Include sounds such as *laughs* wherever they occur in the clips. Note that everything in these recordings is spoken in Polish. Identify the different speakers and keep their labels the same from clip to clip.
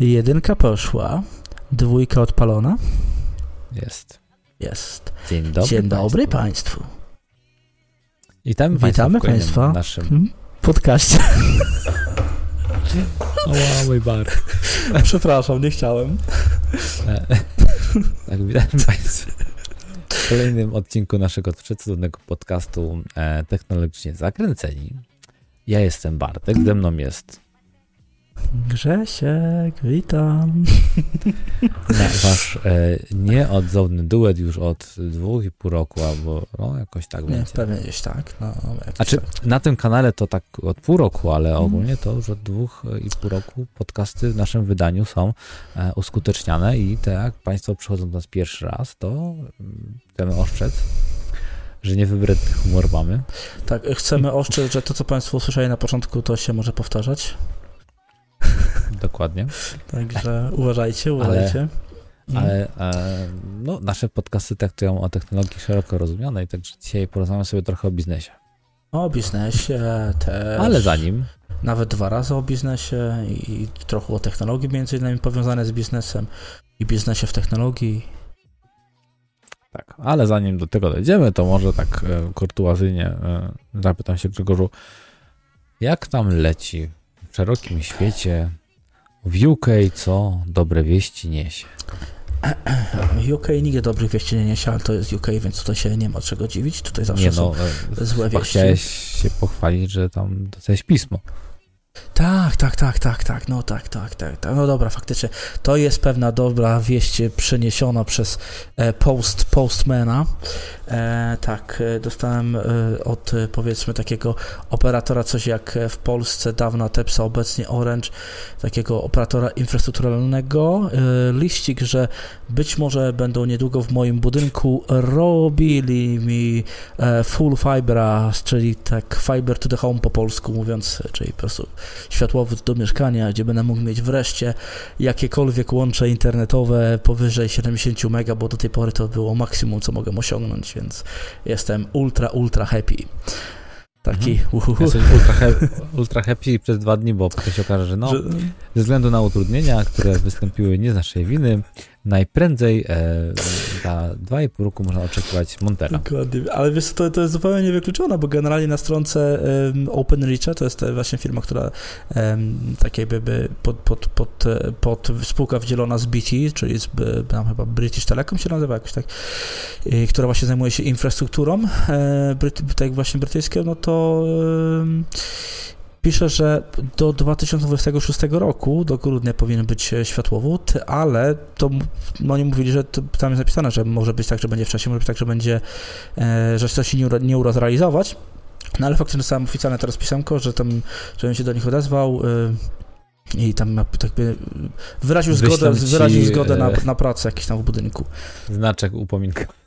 Speaker 1: Jedynka poszła, dwójka odpalona.
Speaker 2: Jest.
Speaker 1: Jest.
Speaker 2: Dzień dobry.
Speaker 1: Dzień dobry
Speaker 2: Państwu.
Speaker 1: Państwu.
Speaker 2: Witamy,
Speaker 1: Witamy
Speaker 2: Państwa. w Naszym...
Speaker 1: Hmm? Podkaście.
Speaker 2: O, mój bar. *laughs*
Speaker 1: Przepraszam, nie chciałem.
Speaker 2: E, *laughs* tak, witam Państwa w kolejnym odcinku naszego przecudownego podcastu e, Technologicznie Zakręceni. Ja jestem Bartek, ze mną jest
Speaker 1: Grzesiek, witam. *laughs*
Speaker 2: na wasz e, nieodzowny duet już od dwóch i pół roku, albo no, jakoś tak
Speaker 1: Nie,
Speaker 2: będzie.
Speaker 1: pewnie gdzieś tak. No,
Speaker 2: Znaczy,
Speaker 1: tak.
Speaker 2: na tym kanale to tak od pół roku, ale
Speaker 1: Mhm.
Speaker 2: ogólnie to już od dwóch i pół roku podcasty w naszym wydaniu są e, uskuteczniane i tak jak Państwo przychodzą do nas pierwszy raz, to mm, chcemy ostrzec, że niewybredny humor mamy.
Speaker 1: tak, chcemy ostrzec, że to, co Państwo usłyszeli na początku, to się może powtarzać. *laughs*
Speaker 2: Dokładnie.
Speaker 1: Także uważajcie, uważajcie. Mm.
Speaker 2: Ale e, no, nasze podcasty traktują o technologii szeroko rozumianej, także dzisiaj porozmawiamy sobie trochę o biznesie.
Speaker 1: O biznesie też.
Speaker 2: Ale zanim,
Speaker 1: Nawet dwa razy o biznesie i, i trochę o technologii, między innymi powiązane z biznesem i biznesie w technologii.
Speaker 2: tak, ale zanim do tego dojdziemy, to może tak e, kurtuazyjnie e, zapytam się Grzegorzu, jak tam leci w szerokim świecie w UK, co dobre wieści niesie? *clears throat*
Speaker 1: UK nigdy dobrych wieści nie niesie, ale to jest UK, więc tutaj się nie ma czego dziwić. Tutaj zawsze
Speaker 2: Nie
Speaker 1: są
Speaker 2: no, e,
Speaker 1: złe wieści.
Speaker 2: chciałeś się pochwalić, że tam dostałeś pismo.
Speaker 1: Tak, tak, tak, tak, tak, no tak, tak, tak, tak. No dobra, faktycznie. To jest pewna dobra wieść przeniesiona przez e, post, postmana. E, tak, e, dostałem e, od powiedzmy takiego operatora coś jak w Polsce dawna Tepsa, obecnie Orange, takiego operatora infrastrukturalnego, e, liścik, że być może będą niedługo w moim budynku robili mi full fibera, czyli tak fiber to the home po polsku mówiąc, czyli po prostu światłowód do mieszkania, gdzie będę mógł mieć wreszcie jakiekolwiek łącze internetowe powyżej 70 mega, bo do tej pory to było maksimum, co mogłem osiągnąć, więc jestem ultra, ultra happy. Taki
Speaker 2: Mhm.
Speaker 1: uhuhu.
Speaker 2: Jesteś ultra, he ultra happy przez dwa dni, bo potem się okaże, że no,
Speaker 1: że,
Speaker 2: ze względu na utrudnienia, które wystąpiły nie z naszej winy, najprędzej e, za 2,5 roku można oczekiwać Montera.
Speaker 1: Dokładnie, ale wiesz, to, to jest zupełnie niewykluczone, bo generalnie na stronce um, OpenReach, to jest e, właśnie firma, która um, tak jakby by pod, pod, pod, e, pod spółka wdzielona z BT, czyli z tam chyba British Telecom się nazywa jakoś tak, i, która właśnie zajmuje się infrastrukturą e, bryty, tak właśnie brytyjską, no to um, pisze, że do 2026 roku, do grudnia powinien być e, światłowód, ale to no oni mówili, że to, tam jest napisane, że może być tak, że będzie wcześniej, może być tak, że będzie, e, że coś się nie, nie uda zrealizować. No ale faktycznie dostałem oficjalne teraz pisemko, że tam, żebym się do nich odezwał e, i tam tak by wyraził zgodę, wyraził zgodę na,
Speaker 2: e,
Speaker 1: na pracę jakiś tam w budynku.
Speaker 2: Znaczek upominka.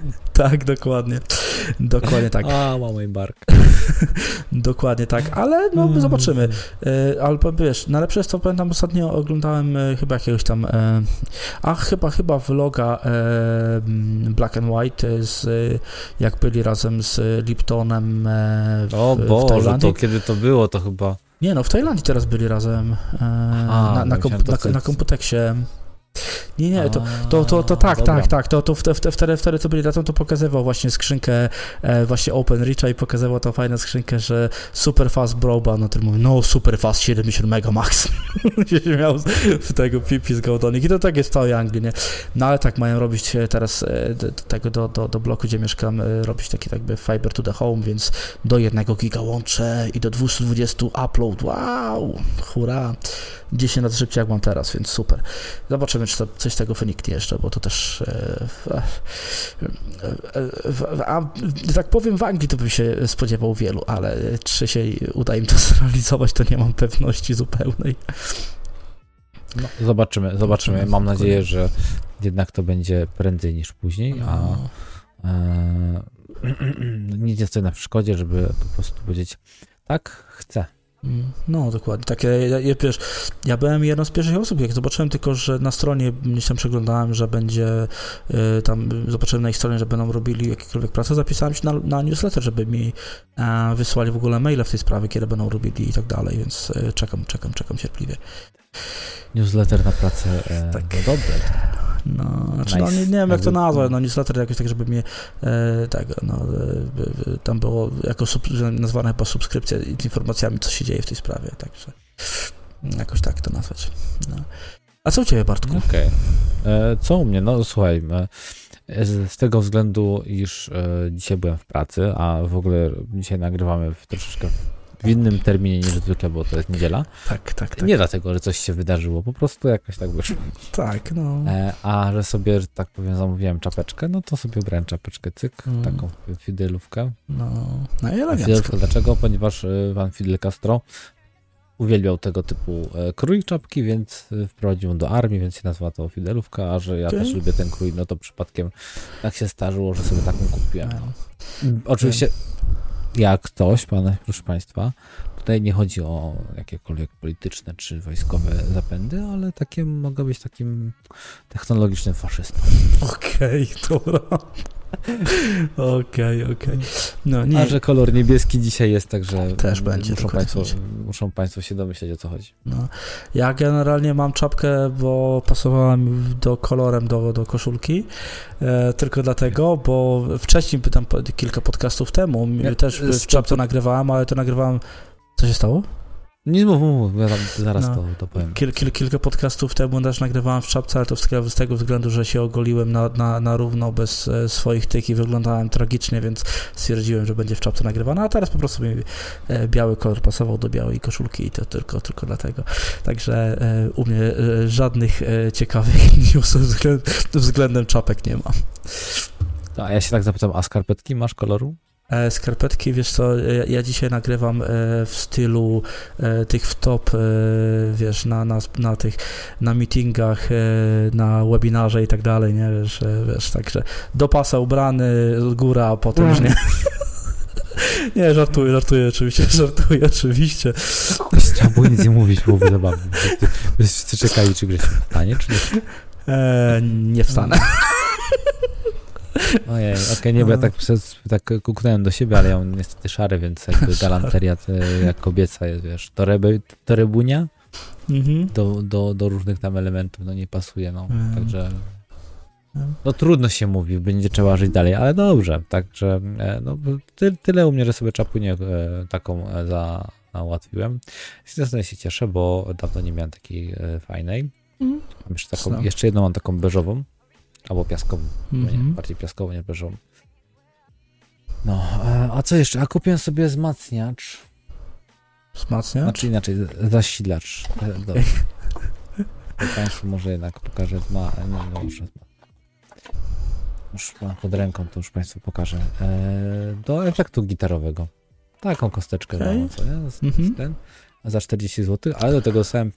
Speaker 2: *laughs*
Speaker 1: Tak, dokładnie. Dokładnie tak.
Speaker 2: A, ma mój bark. *laughs*
Speaker 1: Dokładnie tak, ale no
Speaker 2: Mm.
Speaker 1: zobaczymy. E, ale po- wiesz, najlepsze jest to, pamiętam ostatnio oglądałem e, chyba jakiegoś tam, e, a chyba, chyba vloga e, m, Black and White z, jak byli razem z Liptonem w,
Speaker 2: O
Speaker 1: w
Speaker 2: Boże,
Speaker 1: Tajlandii.
Speaker 2: to kiedy to było, to chyba...
Speaker 1: Nie no, w Tajlandii teraz byli razem e, na, na,
Speaker 2: no
Speaker 1: kom,
Speaker 2: myślałem, to
Speaker 1: na, na komputeksie. Nie, nie, to, to, to, to tak, tak, tak, to, to wtedy, wtedy, co byli razem, to pokazywał właśnie skrzynkę e, właśnie OpenReacha i pokazywał tą fajną skrzynkę, że super fast broadband, na którym mówi, no super fast 70 mega max. *laughs* z z tego pipi z Gaudonik i to tak jest w całej Anglii, nie? No ale tak mają robić e, teraz e, tego, do, do, do bloku, gdzie mieszkam, robić taki jakby fiber to the home, więc do 1 giga łącze i do 220 upload, wow, hurra. 10 razy szybciej jak mam teraz, więc super. Zobaczymy, czy to coś z tego wyniknie jeszcze, bo to też. E, e, e, a, tak powiem, w Anglii to bym się spodziewał wielu, ale czy się uda im to *laughs* zrealizować, to nie mam pewności zupełnej.
Speaker 2: No, zobaczymy, zobaczymy. Mam nadzieję, że jednak to będzie prędzej niż później, a
Speaker 1: No.
Speaker 2: e, nic *clears throat* nie stoi na przeszkodzie, żeby po prostu powiedzieć tak, chcę.
Speaker 1: No, dokładnie. Tak, ja, ja, ja, wiesz, ja byłem jedną z pierwszych osób, jak zobaczyłem tylko, że na stronie, gdzieś tam przeglądałem, że będzie y, tam, zobaczyłem na ich stronie, że będą robili jakiekolwiek pracę, zapisałem się na, na newsletter, żeby mi e, wysłali w ogóle maile w tej sprawie, kiedy będą robili i tak dalej, więc e, czekam, czekam, czekam cierpliwie.
Speaker 2: newsletter na pracę e,
Speaker 1: Tak.
Speaker 2: no dobre.
Speaker 1: No, znaczy,
Speaker 2: Nice.
Speaker 1: no nie, nie wiem jak to nazwać, no newsletter jakoś tak, żeby mnie e, tego, no, e, tam było jako sub, nazwane chyba subskrypcja z informacjami, co się dzieje w tej sprawie, także jakoś tak to nazwać. No. A co u Ciebie, Bartku?
Speaker 2: Okej. E, Co u mnie? No słuchaj, e, z, z tego względu, iż e, dzisiaj byłem w pracy, a w ogóle dzisiaj nagrywamy w troszeczkę w innym terminie niż zwykle, bo to jest niedziela.
Speaker 1: Tak, tak, tak.
Speaker 2: Nie dlatego, że coś się wydarzyło, po prostu jakoś tak wyszło.
Speaker 1: Tak, no.
Speaker 2: E, a że sobie, że tak powiem, zamówiłem czapeczkę, no to sobie ubrałem czapeczkę, cyk,
Speaker 1: Mm.
Speaker 2: taką fidelówkę.
Speaker 1: No, no i elegancko.
Speaker 2: Fidelówkę dlaczego? Ponieważ e, pan Fidel Castro uwielbiał tego typu e, krój czapki, więc wprowadził ją do armii, więc się nazywa to Fidelówka, a że ja też lubię ten krój, no to przypadkiem tak się zdarzyło, że sobie taką kupiłem.
Speaker 1: No.
Speaker 2: Oczywiście, jak ktoś, pan, proszę państwa, tutaj nie chodzi o jakiekolwiek polityczne czy wojskowe zapędy, ale takie mogę być takim technologicznym faszystą.
Speaker 1: Okej, *laughs* dobra. Okej, okej. No nie,
Speaker 2: A że kolor niebieski dzisiaj jest, także
Speaker 1: Też będzie,
Speaker 2: muszą, państwo, muszą państwo się domyśleć o co chodzi.
Speaker 1: no. Ja generalnie mam czapkę, bo pasowała mi do kolorem do, do koszulki, e, tylko dlatego, bo wcześniej pytam kilka podcastów temu,
Speaker 2: Ja-
Speaker 1: też w czapce nagrywałem, ale to nagrywałem... Co się stało?
Speaker 2: Nie mów, mów, ja tam zaraz
Speaker 1: No.
Speaker 2: to, to powiem.
Speaker 1: Kil, kil, kilka podcastów temu też nagrywałem w czapce, ale to z, z tego względu, że się ogoliłem na, na, na równo bez e, swoich tyk i wyglądałem tragicznie, więc stwierdziłem, że będzie w czapce nagrywana, a teraz po prostu mi e, biały kolor pasował do białej koszulki i to tylko, tylko dlatego. Także e, u mnie żadnych ciekawych *laughs* newsów względem, względem czapek nie ma.
Speaker 2: A ja się tak zapytam, a skarpetki masz koloru?
Speaker 1: E, Skarpetki, wiesz co, ja, ja dzisiaj nagrywam e, w stylu e, tych w top, e, wiesz, na, na, na tych, na meetingach, e, na webinarze i tak dalej, nie, wiesz, e, wiesz, także do pasa ubrany, góra, a potem już nie. *laughs* Nie, żartuję, żartuję oczywiście, *laughs* żartuję oczywiście.
Speaker 2: Trzeba było nic nie mówić, byłoby zabawne. Wszyscy czekali, czy Grzesiu wstanie, czy nie.
Speaker 1: E, nie wstanę. *laughs*
Speaker 2: Ojej, okej, nie, bo ja tak, przez, tak kuknąłem do siebie, ale ja mam niestety szary, więc jakby *laughs* galanteria to jak kobieca jest, wiesz, toreby, torebunia
Speaker 1: Mhm.
Speaker 2: do, do, do różnych tam elementów, no nie pasuje, no,
Speaker 1: Mm.
Speaker 2: także...
Speaker 1: Mm.
Speaker 2: No trudno się mówi, będzie trzeba żyć dalej, ale dobrze, także e, no, ty, tyle u mnie, że sobie czapunię e, taką e, za, załatwiłem. Zdecydowanie się cieszę, bo dawno nie miałem takiej e, fajnej.
Speaker 1: Mhm.
Speaker 2: Mam jeszcze, taką, jeszcze jedną mam taką beżową, albo piaskową, nie,
Speaker 1: Mhm.
Speaker 2: bardziej piaskową, nie beżową. No, a, co jeszcze? A kupiłem sobie wzmacniacz,
Speaker 1: Wzmacniacz?
Speaker 2: znaczy inaczej, zasilacz. E, Dobrze. Państwu może jednak pokażę, ma, nie, no już, już mam pod ręką, to już Państwu pokażę. E, do efektu gitarowego. Taką kosteczkę
Speaker 1: Okej.
Speaker 2: małą, co nie? Z,
Speaker 1: Mhm.
Speaker 2: ten, za 40 zł, ale do tego dostałem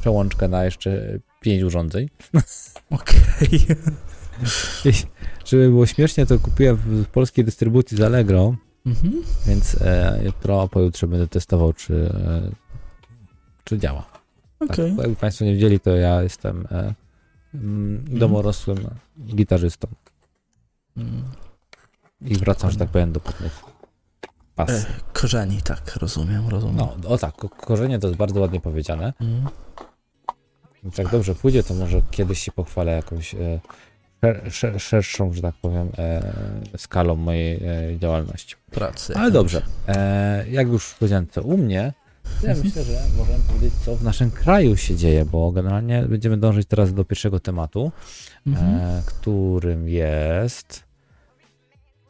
Speaker 2: przełączkę na jeszcze 5 urządzeń. *laughs*
Speaker 1: Okej.
Speaker 2: I *laughs* żeby było śmiesznie, to kupiłem w polskiej dystrybucji z Allegro,
Speaker 1: Mhm.
Speaker 2: więc e, jutro, pojutrze będę testował, czy, e, czy działa.
Speaker 1: Okej.
Speaker 2: Tak, jakby Państwo nie wiedzieli, to ja jestem e, mm, domorosłym gitarzystą
Speaker 1: Mm.
Speaker 2: i wracam, że tak powiem, do pewnych pas.
Speaker 1: E, korzeni, tak, rozumiem, rozumiem.
Speaker 2: No, o tak, ko- korzenie to jest bardzo ładnie powiedziane.
Speaker 1: Mm.
Speaker 2: Jak dobrze pójdzie, to może kiedyś się pochwalę jakąś e, szer, szer, szerszą, że tak powiem, e, skalą mojej e, działalności.
Speaker 1: Pracy.
Speaker 2: Ale dobrze, e, jak już powiedziałem, co u mnie, to ja
Speaker 1: Mhm.
Speaker 2: myślę, że możemy powiedzieć, co w naszym kraju się dzieje, bo generalnie będziemy dążyć teraz do pierwszego tematu,
Speaker 1: Mhm.
Speaker 2: e, którym jest...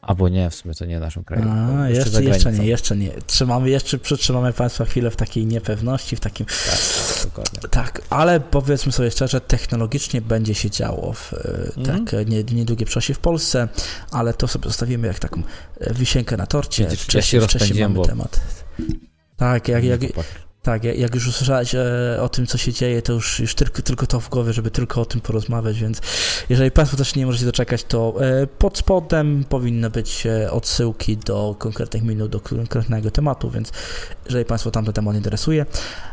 Speaker 2: Albo nie, w sumie to nie w naszym kraju.
Speaker 1: A, jeszcze, jeszcze nie, jeszcze nie. Trzymamy, jeszcze przytrzymamy Państwa chwilę w takiej niepewności, w takim...
Speaker 2: Tak, tak.
Speaker 1: Tak, ale powiedzmy sobie szczerze, technologicznie będzie się działo w e,
Speaker 2: Mhm.
Speaker 1: tak, e, nie, niedługie przyszłości w Polsce, ale to sobie zostawimy jak taką e, wisienkę na torcie.
Speaker 2: Widzisz, ja się
Speaker 1: wcześniej, wcześniej mamy
Speaker 2: bo-
Speaker 1: temat. Tak, jak, jak. Tak, jak już usłyszałeś e, o tym, co się dzieje, to już, już tylko, tylko to w głowie, żeby tylko o tym porozmawiać, więc jeżeli Państwo też nie możecie doczekać, to e, pod spodem powinny być e, odsyłki do konkretnych minut, do konkretnego tematu, więc jeżeli Państwo tam ten temat interesuje.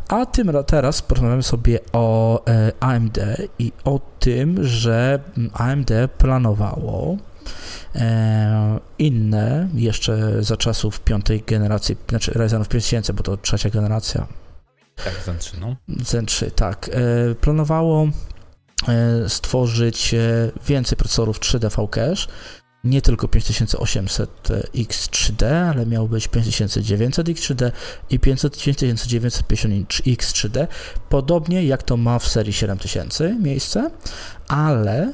Speaker 1: A tym ra- teraz porozmawiamy sobie o AMD i o tym, że AMD planowało inne jeszcze za czasów piątej generacji, znaczy Ryzenów 5000, bo to trzecia generacja
Speaker 2: Tak, Zen 3, no.
Speaker 1: Zen 3, tak. E, planowało e, stworzyć e, więcej procesorów 3D V-Cache, nie tylko 5800X3D, ale miał być 5900X3D i 5950X3D, podobnie jak to ma w serii 7000 miejsce, ale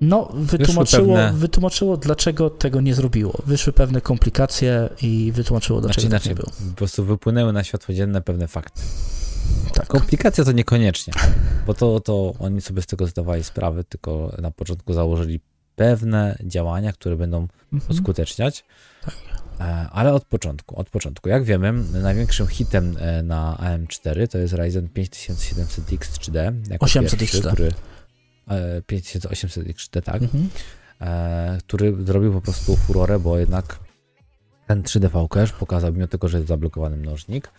Speaker 1: no, wytłumaczyło, pewne... wytłumaczyło, dlaczego tego nie zrobiło. Wyszły pewne komplikacje i wytłumaczyło, dlaczego znaczy, tak nie było.
Speaker 2: Po prostu wypłynęły na światło dzienne pewne fakty. Tak. Komplikacja to niekoniecznie, bo to, to oni sobie z tego zdawali sprawę, tylko na początku założyli pewne działania, które będą mhm. uskuteczniać. Tak. E, ale od początku, od początku. Jak wiemy, największym hitem e, na AM4 to jest Ryzen 5700X 3D.
Speaker 1: 800X3D.
Speaker 2: Który, 5800 XT, tak, mhm. e, który zrobił po prostu furorę, bo jednak ten 3D cache pokazał, mimo tego, że jest zablokowany mnożnik,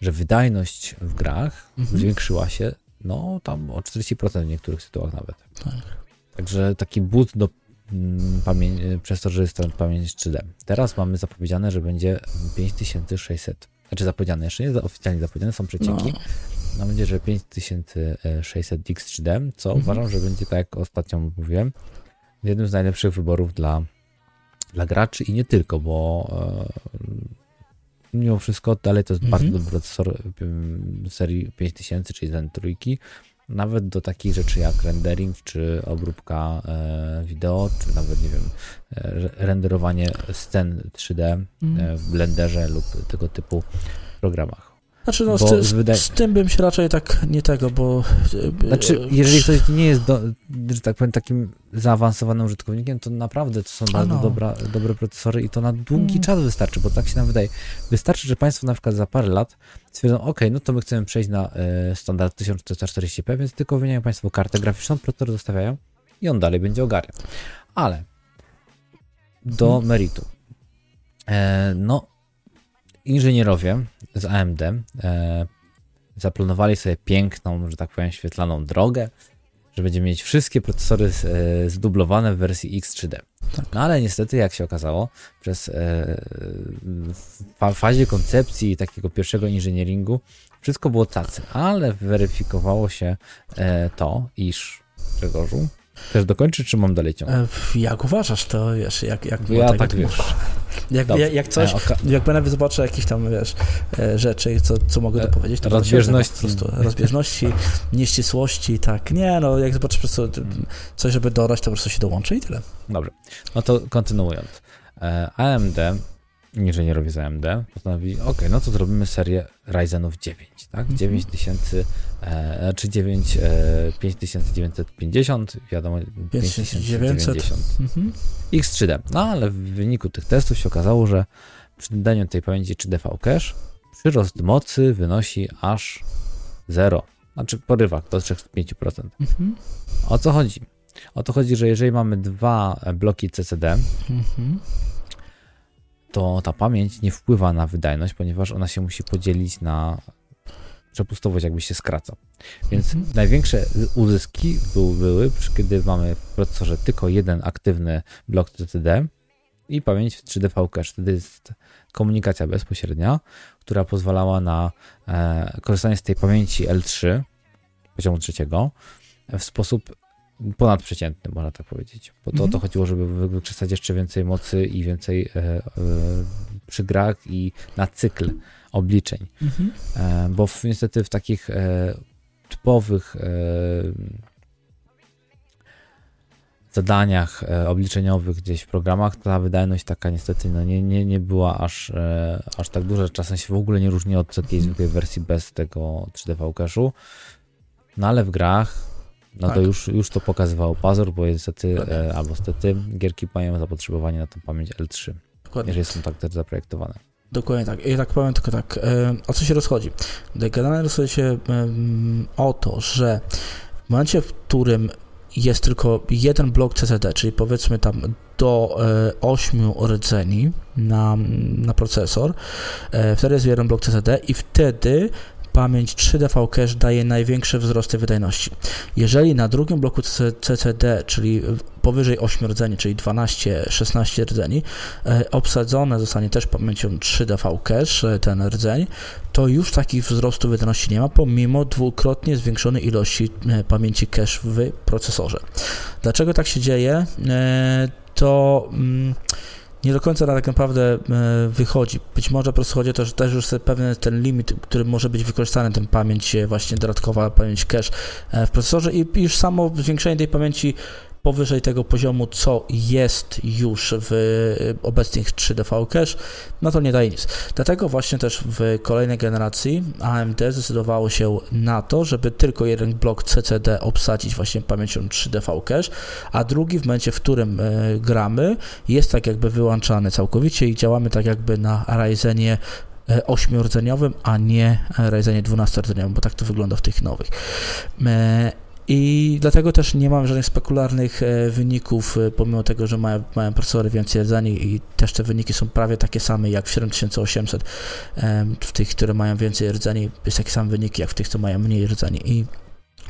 Speaker 2: że wydajność w grach mhm. zwiększyła się, no tam o 40% w niektórych sytuacjach nawet. Tak. Także taki boot do mm, pamięci, przez to, że jest tam pamięć 3D. Teraz mamy zapowiedziane, że będzie 5600. Znaczy zapowiedziane, jeszcze nie oficjalnie zapowiedziane, są przecieki, no mam nadzieję, że 5600 X3D, co mhm. uważam, że będzie, tak jak ostatnio mówiłem, jednym z najlepszych wyborów dla, dla graczy i nie tylko, bo e, mimo wszystko dalej to jest mhm. bardzo dobry procesor serii 5000, czyli Zen trójki, nawet do takich rzeczy jak rendering, czy obróbka e, wideo, czy nawet, nie wiem, e, renderowanie scen 3D mhm. w Blenderze lub tego typu programach.
Speaker 1: Znaczy, no, z, z, z, tym bym się raczej tak nie tego, bo.
Speaker 2: Znaczy, jeżeli ktoś nie jest, do, że tak powiem, takim zaawansowanym użytkownikiem, to naprawdę to są bardzo no. dobra, dobre procesory i to na długi mm. czas wystarczy, bo tak się nam wydaje. Wystarczy, że Państwo na przykład za parę lat stwierdzą, OK, no to my chcemy przejść na y, standard 1440p, więc tylko wymieniają Państwo kartę graficzną, procesor zostawiają i on dalej będzie ogarniał. Ale do hmm. meritu. E, no, inżynierowie z AMD e, zaplanowali sobie piękną, że tak powiem, świetlaną drogę, że będziemy mieć wszystkie procesory e, zdublowane w wersji X3D. Tak. No ale niestety, jak się okazało, przez e, w fazie koncepcji takiego pierwszego inżynieringu wszystko było tacy, ale weryfikowało się to, iż Grzegorzu, Chcesz dokończyć, czy mam dalej ciągnąć?
Speaker 1: E, jak uważasz, to wiesz, jak, jak
Speaker 2: Ja tak, tak wiesz.
Speaker 1: Jak, jak, jak coś, jak będę zobaczę jakieś tam, wiesz, e, rzeczy, co, co mogę e, dopowiedzieć, to
Speaker 2: rozbieżności.
Speaker 1: Po prostu, rozbieżności, *laughs* nieścisłości, tak. Nie, no, jak zobaczę po prostu coś, żeby dodać, to po prostu się dołączę i tyle.
Speaker 2: Dobrze. No to kontynuując. AMD inżynierowie z AMD postanowili, ok, no to zrobimy serię Ryzenów 9, tak? Mm -hmm. 9000, e, czy 9, e, 5950, wiadomo, 5990 mm -hmm. X3D. No ale w wyniku tych testów się okazało, że przy dodaniu tej pamięci 3DV cache przyrost mocy wynosi aż 0, znaczy porywa do 3-5%. Mm -hmm. O co chodzi? O to chodzi, że jeżeli mamy dwa bloki CCD, mhm to ta pamięć nie wpływa na wydajność, ponieważ ona się musi podzielić na przepustowość, jakby się skraca. Więc mhm. największe uzyski były, były, kiedy mamy w procesorze tylko jeden aktywny blok CCD i pamięć w 3D cache. Wtedy jest komunikacja bezpośrednia, która pozwalała na e, korzystanie z tej pamięci L3 poziomu trzeciego w sposób ponadprzeciętny, można tak powiedzieć. Bo to o to mhm. chodziło, żeby wykrzesać jeszcze więcej mocy i więcej e, e, przy grach i na cykl obliczeń. Mhm. E, bo w, niestety w takich e, typowych e, zadaniach e, obliczeniowych gdzieś w programach ta wydajność taka niestety no nie, nie, nie była aż, aż tak duża, czasem się w ogóle nie różni od takiej mhm. zwykłej wersji bez tego 3D cache'u. No ale w grach no tak. to już, już to pokazywał Pazur, bo niestety, e, albo stety, gierki mają zapotrzebowanie na tą pamięć L3. Dokładnie. Jeżeli są tak też zaprojektowane.
Speaker 1: Dokładnie tak. I tak powiem tylko tak, e, o co się rozchodzi? Generalnie rozchodzi się e, o to, że w momencie, w którym jest tylko jeden blok CCD, czyli powiedzmy tam do e, 8 rdzeni na, na procesor, e, wtedy jest jeden blok CCD i wtedy pamięć 3DV Cache daje największe wzrosty wydajności. Jeżeli na drugim bloku CCD, czyli powyżej 8 rdzeni, czyli 12-16 rdzeni, e, obsadzone zostanie też pamięcią 3DV cache, e, ten rdzeń, to już takich wzrostu wydajności nie ma, pomimo dwukrotnie zwiększonej ilości e, pamięci cache w procesorze. Dlaczego tak się dzieje? To mm, nie do końca tak naprawdę wychodzi. Być może po prostu chodzi o to, że też już pewien ten limit, który może być wykorzystany, ten pamięć, właśnie dodatkowa pamięć cache w procesorze i już samo zwiększenie tej pamięci powyżej tego poziomu, co jest już w obecnych 3DV Cache, no to nie daje nic. Dlatego właśnie też w kolejnej generacji AMD zdecydowało się na to, żeby tylko jeden blok CCD obsadzić właśnie pamięcią 3DV Cache, a drugi w momencie, w którym e, gramy, jest tak jakby wyłączany całkowicie i działamy tak jakby na Ryzenie 8-rdzeniowym, e, a nie Ryzenie 12-rdzeniowym, bo tak to wygląda w tych nowych. I dlatego też nie mam żadnych spekularnych e, wyników, e, pomimo tego, że mają, mają procesory więcej rdzeni i też te wyniki są prawie takie same jak w 7800, w tych, które mają więcej rdzeni, jest taki sam wynik jak w tych, co mają mniej rdzeni. I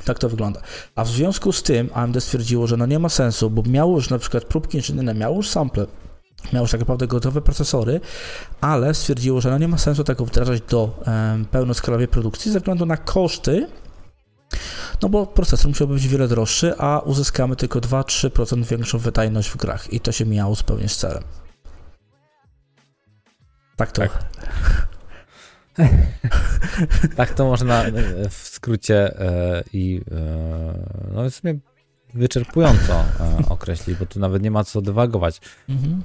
Speaker 1: tak to wygląda. A w związku z tym AMD stwierdziło, że no nie ma sensu, bo miało już na przykład próbki inżynieryjne, miało już sample, miało już tak naprawdę gotowe procesory, ale stwierdziło, że no nie ma sensu tego wdrażać do um, pełnoskalowej produkcji ze względu na koszty, no bo procesor musiałby być wiele droższy, a uzyskamy tylko 2-3% większą wydajność w grach i to się mijało zupełnie z celem. Tak to. Tak. *laughs*
Speaker 2: tak to można e, w skrócie e, i e, no jest mnie wyczerpująco określić, bo tu nawet nie ma co dywagować. Mhm.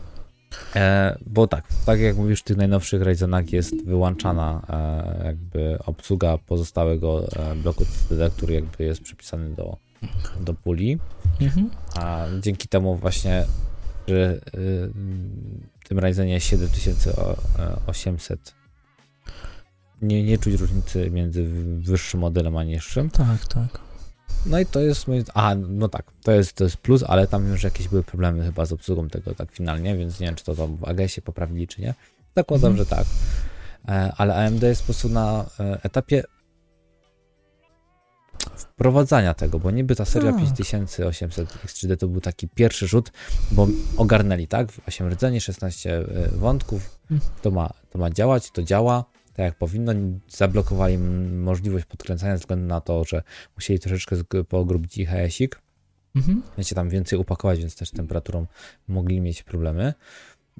Speaker 2: E, bo tak, tak jak mówisz, w tych najnowszych Ryzenach jest wyłączana e, jakby obsługa pozostałego e, bloku CCD, który jakby jest przypisany do, do puli. Mhm. A dzięki temu właśnie, że y, w tym Ryzenie 7800 nie, nie czuć różnicy między wyższym modelem a niższym.
Speaker 1: Tak, tak.
Speaker 2: No i to jest, a no tak, to jest, to jest plus, ale tam już jakieś były problemy chyba z obsługą tego tak finalnie, więc nie wiem, czy to tam w AGS-ie poprawili, czy nie. Zakładam, mhm. że tak. E, ale AMD jest po prostu na e, etapie wprowadzania tego, bo niby ta seria tak. 5800 X3D to był taki pierwszy rzut, bo ogarnęli, tak? 8 rdzeni, 16 e, wątków, mhm. to ma, to ma działać, to działa, tak jak powinno. Zablokowali możliwość podkręcania ze względu na to, że musieli troszeczkę pogrubić ich ASIC. Mhm. Wiecie, tam więcej upakować, więc też temperaturą mogli mieć problemy.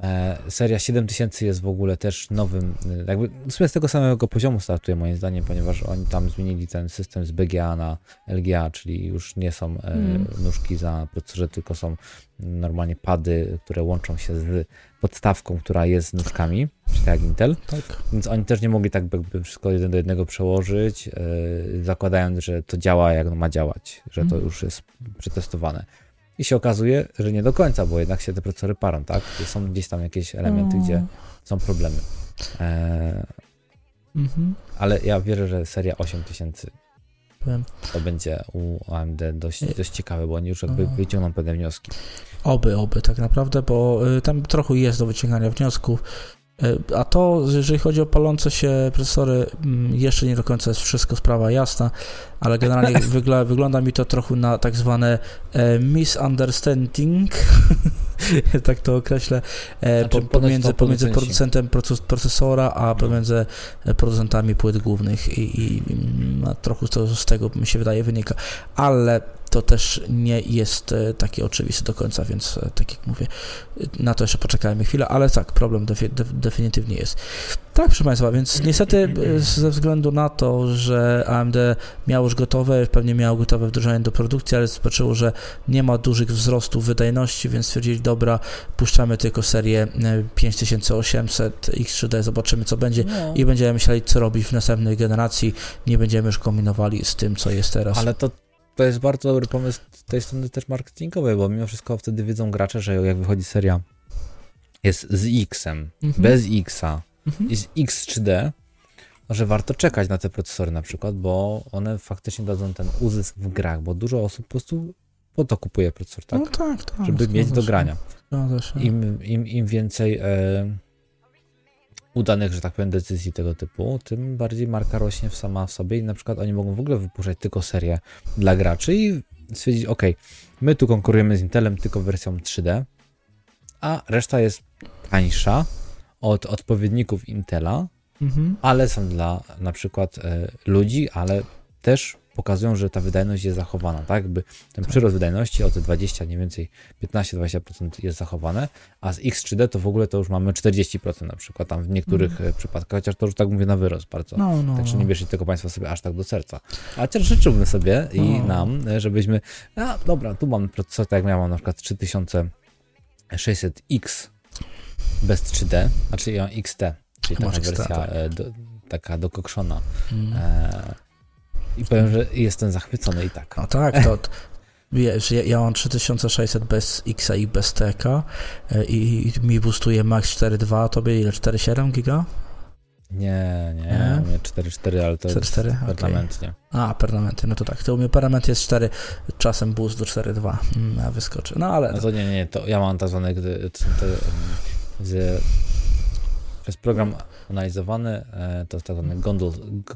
Speaker 2: E, seria 7000 jest w ogóle też nowym, e, jakby w sumie z tego samego poziomu startuje moim zdaniem, ponieważ oni tam zmienili ten system z BGA na LGA, czyli już nie są mm. nóżki za procesorze, tylko są normalnie pady, które łączą się z podstawką, która jest z nóżkami, czy tak jak Intel. Tak. Więc oni też nie mogli tak jakby wszystko jeden do jednego przełożyć, zakładając, że to działa jak ma działać, że to mm. już jest przetestowane. I się okazuje, że nie do końca, bo jednak się te procesory parą, tak? Są gdzieś tam jakieś elementy, gdzie mm. są problemy. E, mhm. Ale ja wierzę, że seria 8000 to będzie u AMD dość, dość ciekawe, bo oni już jakby wyciągną pewne wnioski.
Speaker 1: Oby, oby, tak naprawdę, bo y, tam trochę jest do wyciągania wniosków. Y, a to, jeżeli chodzi o palące się procesory, mm, jeszcze nie do końca jest wszystko sprawa jasna, ale generalnie *laughs* wygla, wygląda mi to trochę na tak zwane e, misunderstanding, *laughs* tak to określę, e, znaczy, pomiędzy, pomiędzy producentem procesora, a pomiędzy e, producentami płyt głównych i, i no, trochę to z tego mi się wydaje wynika, ale to też nie jest e, takie oczywiste do końca, więc e, tak jak mówię, na to jeszcze poczekajmy chwilę, ale tak, problem defi definitywnie jest. Tak, proszę Państwa, więc niestety e, ze względu na to, że AMD miało już gotowe, pewnie miało gotowe wdrożenie do produkcji, ale zobaczyło, że nie ma dużych wzrostów wydajności, więc stwierdzili, dobra, puszczamy tylko serię 5800 X3D, zobaczymy co będzie no. i będziemy myśleli, co robić w następnej generacji, nie będziemy już kombinowali z tym, co jest teraz.
Speaker 2: Ale to to jest bardzo dobry pomysł z tej strony też marketingowej, bo mimo wszystko wtedy wiedzą gracze, że jak wychodzi seria jest z X-em, mhm. bez X-a mhm. i z X3D, że warto czekać na te procesory na przykład, bo one faktycznie dadzą ten uzysk w grach, bo dużo osób po prostu po to kupuje procesor, tak?
Speaker 1: No tak, tak.
Speaker 2: Żeby mieć do grania. Im, im, Im więcej e, udanych, że tak powiem, decyzji tego typu, tym bardziej marka rośnie sama w sobie i na przykład oni mogą w ogóle wypuszczać tylko serię dla graczy i stwierdzić, ok, my tu konkurujemy z Intelem tylko wersją 3D, a reszta jest tańsza od odpowiedników Intela,
Speaker 1: Mhm.
Speaker 2: ale są dla na przykład e, ludzi, ale też pokazują, że ta wydajność jest zachowana, tak? Jakby ten
Speaker 1: Tak.
Speaker 2: przyrost wydajności o te 20, mniej więcej 15-20% jest zachowane, a z X3D to w ogóle to już mamy 40% na przykład tam w niektórych e, przypadkach, chociaż to już tak mówię na wyrost bardzo.
Speaker 1: No, no.
Speaker 2: Także nie bierzcie tego Państwo sobie aż tak do serca. A też życzyłbym sobie i
Speaker 1: No.
Speaker 2: nam, e, żebyśmy, a dobra, tu mam procesor, tak jak miałem na przykład 3600X bez 3D, znaczy ja XT, czyli taka wersja
Speaker 1: tak.
Speaker 2: e, do, taka dokokszona.
Speaker 1: Mm.
Speaker 2: E, I powiem, że jestem zachwycony i tak.
Speaker 1: No tak, to wiesz, ja, ja mam 3600 bez X i bez TK e, i, i mi boostuje max 4.2, tobie ile? 4.7 giga?
Speaker 2: Nie, nie,
Speaker 1: Nie?
Speaker 2: nie 4.4, ale to
Speaker 1: 4.4?
Speaker 2: jest
Speaker 1: Okej.
Speaker 2: permanentnie.
Speaker 1: A, permanenty, no to tak. To u mnie permanent jest 4, czasem boost do 4.2, mm, a wyskoczy. No ale...
Speaker 2: No to nie, nie, to ja mam tak zwane, gdy to, to, em, z, przez program analizowany, e, to jest tak zwany golden,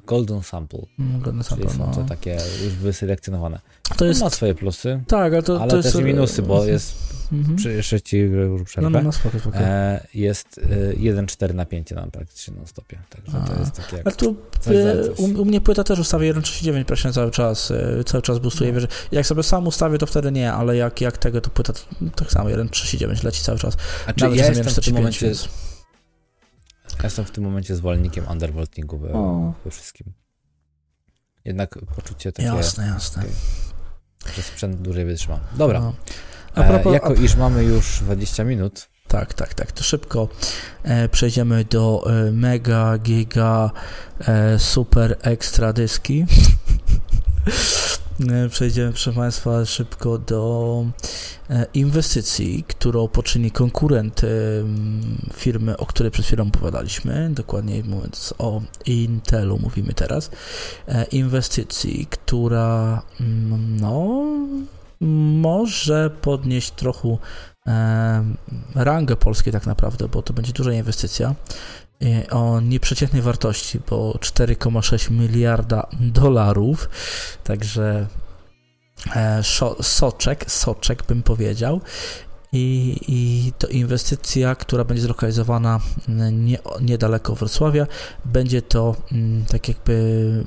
Speaker 2: golden sample,
Speaker 1: Mm,
Speaker 2: czyli
Speaker 1: sample,
Speaker 2: są to
Speaker 1: no.
Speaker 2: takie już wyselekcjonowane.
Speaker 1: To jest...
Speaker 2: Ma swoje plusy,
Speaker 1: Tak, ale to,
Speaker 2: ale
Speaker 1: to jest...
Speaker 2: też i minusy, bo jest,
Speaker 1: Mhm.
Speaker 2: przy, jeszcze ci już
Speaker 1: No,
Speaker 2: przerwę,
Speaker 1: no, no, spoko, spoko.
Speaker 2: e, jest e, 1.4 napięcie na praktycznie non stopie, także
Speaker 1: A.
Speaker 2: to jest takie jak
Speaker 1: Ale tu e, u, u mnie płyta też ustawia 1.39 praktycznie cały czas, e, cały czas boostuje.
Speaker 2: No.
Speaker 1: Jak sobie sam ustawię, to wtedy nie, ale jak, jak tego, to płyta to, tak samo, 1.39 leci cały czas.
Speaker 2: A czy
Speaker 1: Nawet
Speaker 2: ja jestem w tym
Speaker 1: 1.45,
Speaker 2: momencie,
Speaker 1: więc-
Speaker 2: ja jestem w tym momencie zwolennikiem undervoltingu we, we wszystkim. Jednak poczucie takie,
Speaker 1: Jasne, jasne.
Speaker 2: że sprzęt dłużej wytrzyma. Dobra,
Speaker 1: No.
Speaker 2: A
Speaker 1: A propos,
Speaker 2: jako
Speaker 1: a,
Speaker 2: iż mamy już 20 minut,
Speaker 1: tak, tak, tak, to szybko e, przejdziemy do e, mega, giga, e, super ekstra dyski. *laughs* E, Przejdziemy, proszę Państwa, szybko do e, inwestycji, którą poczyni konkurent e, firmy, o której przed chwilą opowiadaliśmy, dokładniej mówiąc o Intelu mówimy teraz. Inwestycji, która mm, no, może podnieść trochę rangę Polski tak naprawdę, bo to będzie duża inwestycja o nieprzeciętnej wartości, bo 4,6 miliarda dolarów, także e, soczek, soczek bym powiedział. I, I to inwestycja, która będzie zlokalizowana mm, nie, niedaleko Wrocławia. Będzie to mm, tak jakby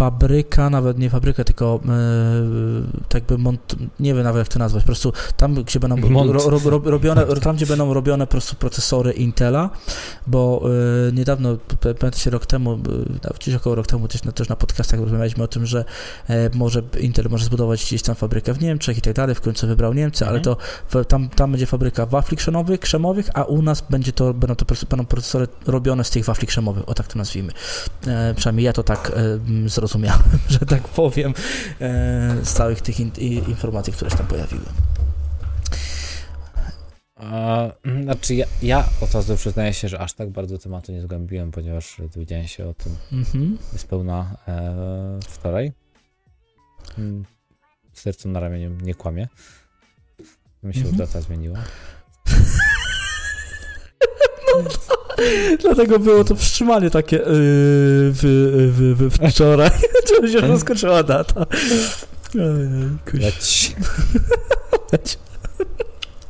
Speaker 1: fabryka, nawet nie fabryka, tylko e, tak jakby mont, nie wiem nawet jak to nazwać, po prostu tam, gdzie będą ro, ro, ro, robione, tam, gdzie będą robione po prostu procesory Intela, bo e, niedawno, p- pamiętacie rok temu, nawet gdzieś około rok temu też na, też na podcastach rozmawialiśmy o tym, że może Intel może zbudować gdzieś tam fabrykę w Niemczech i tak dalej, w końcu wybrał Niemcy, ale
Speaker 2: Mhm.
Speaker 1: to w, tam, tam będzie fabryka wafli krzemowych, krzemowych, a u nas będzie to, będą to będą procesory robione z tych wafli krzemowych, o tak to nazwijmy. Przynajmniej ja to tak e, m, zrozumiałem, *laughs* że tak powiem, e, z całych tych in, informacji, które się tam pojawiły.
Speaker 2: a, znaczy ja, ja od razu przyznaję się, że aż tak bardzo tematu nie zgłębiłem, ponieważ dowiedziałem się o tym
Speaker 1: Mhm.
Speaker 2: niespełna e, wczoraj. Hmm, Serce na ramieniu nie kłamie. Mi się
Speaker 1: Mhm.
Speaker 2: data zmieniła. *laughs* *laughs*
Speaker 1: Dlatego było to wstrzymanie takie yy, w, w, w, wczoraj. *laughs* Czemu się rozkoczyła data? Kuś.
Speaker 2: Leć.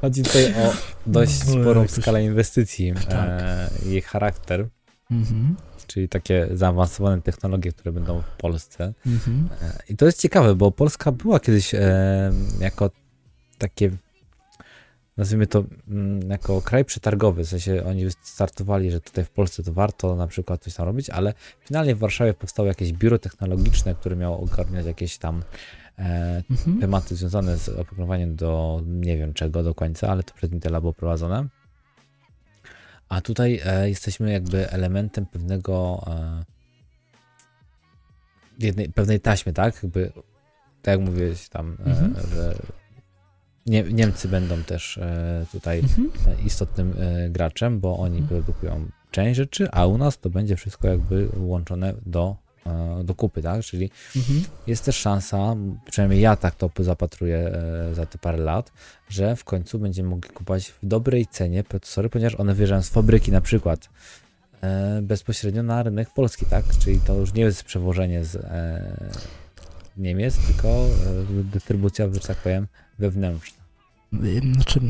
Speaker 2: Chodzi tutaj o dość
Speaker 1: Ojej,
Speaker 2: sporą
Speaker 1: jakoś-
Speaker 2: skalę inwestycji.
Speaker 1: Tak.
Speaker 2: E, jej charakter,
Speaker 1: Mhm.
Speaker 2: czyli takie zaawansowane technologie, które będą w Polsce.
Speaker 1: Mhm.
Speaker 2: E, I to jest ciekawe, bo Polska była kiedyś e, jako takie, nazwijmy to, mm, jako kraj przetargowy, w sensie oni startowali, że tutaj w Polsce to warto na przykład coś tam robić, ale finalnie w Warszawie powstało jakieś biuro technologiczne, które miało ogarniać jakieś tam e,
Speaker 1: Mhm.
Speaker 2: tematy związane z oprogramowaniem do nie wiem czego do końca, ale to przez Intela było prowadzone. A tutaj e, jesteśmy jakby elementem pewnego e, jednej, pewnej taśmy, tak? Jakby, tak jak mówiłeś tam, e,
Speaker 1: Mhm.
Speaker 2: że nie, Niemcy będą też e, tutaj
Speaker 1: Mhm.
Speaker 2: e, istotnym e, graczem, bo oni
Speaker 1: Mhm.
Speaker 2: produkują część rzeczy, a u nas to będzie wszystko jakby łączone do, do kupy, tak? Czyli
Speaker 1: Mhm.
Speaker 2: jest też szansa, przynajmniej ja tak to zapatruję za te parę lat, że w końcu będziemy mogli kupować w dobrej cenie procesory, ponieważ one wyjeżdżają z fabryki na przykład bezpośrednio na rynek polski, tak? Czyli to już nie jest przewożenie z, Niemiec, tylko e, dystrybucja, że tak powiem, wewnętrzna.
Speaker 1: Znaczy,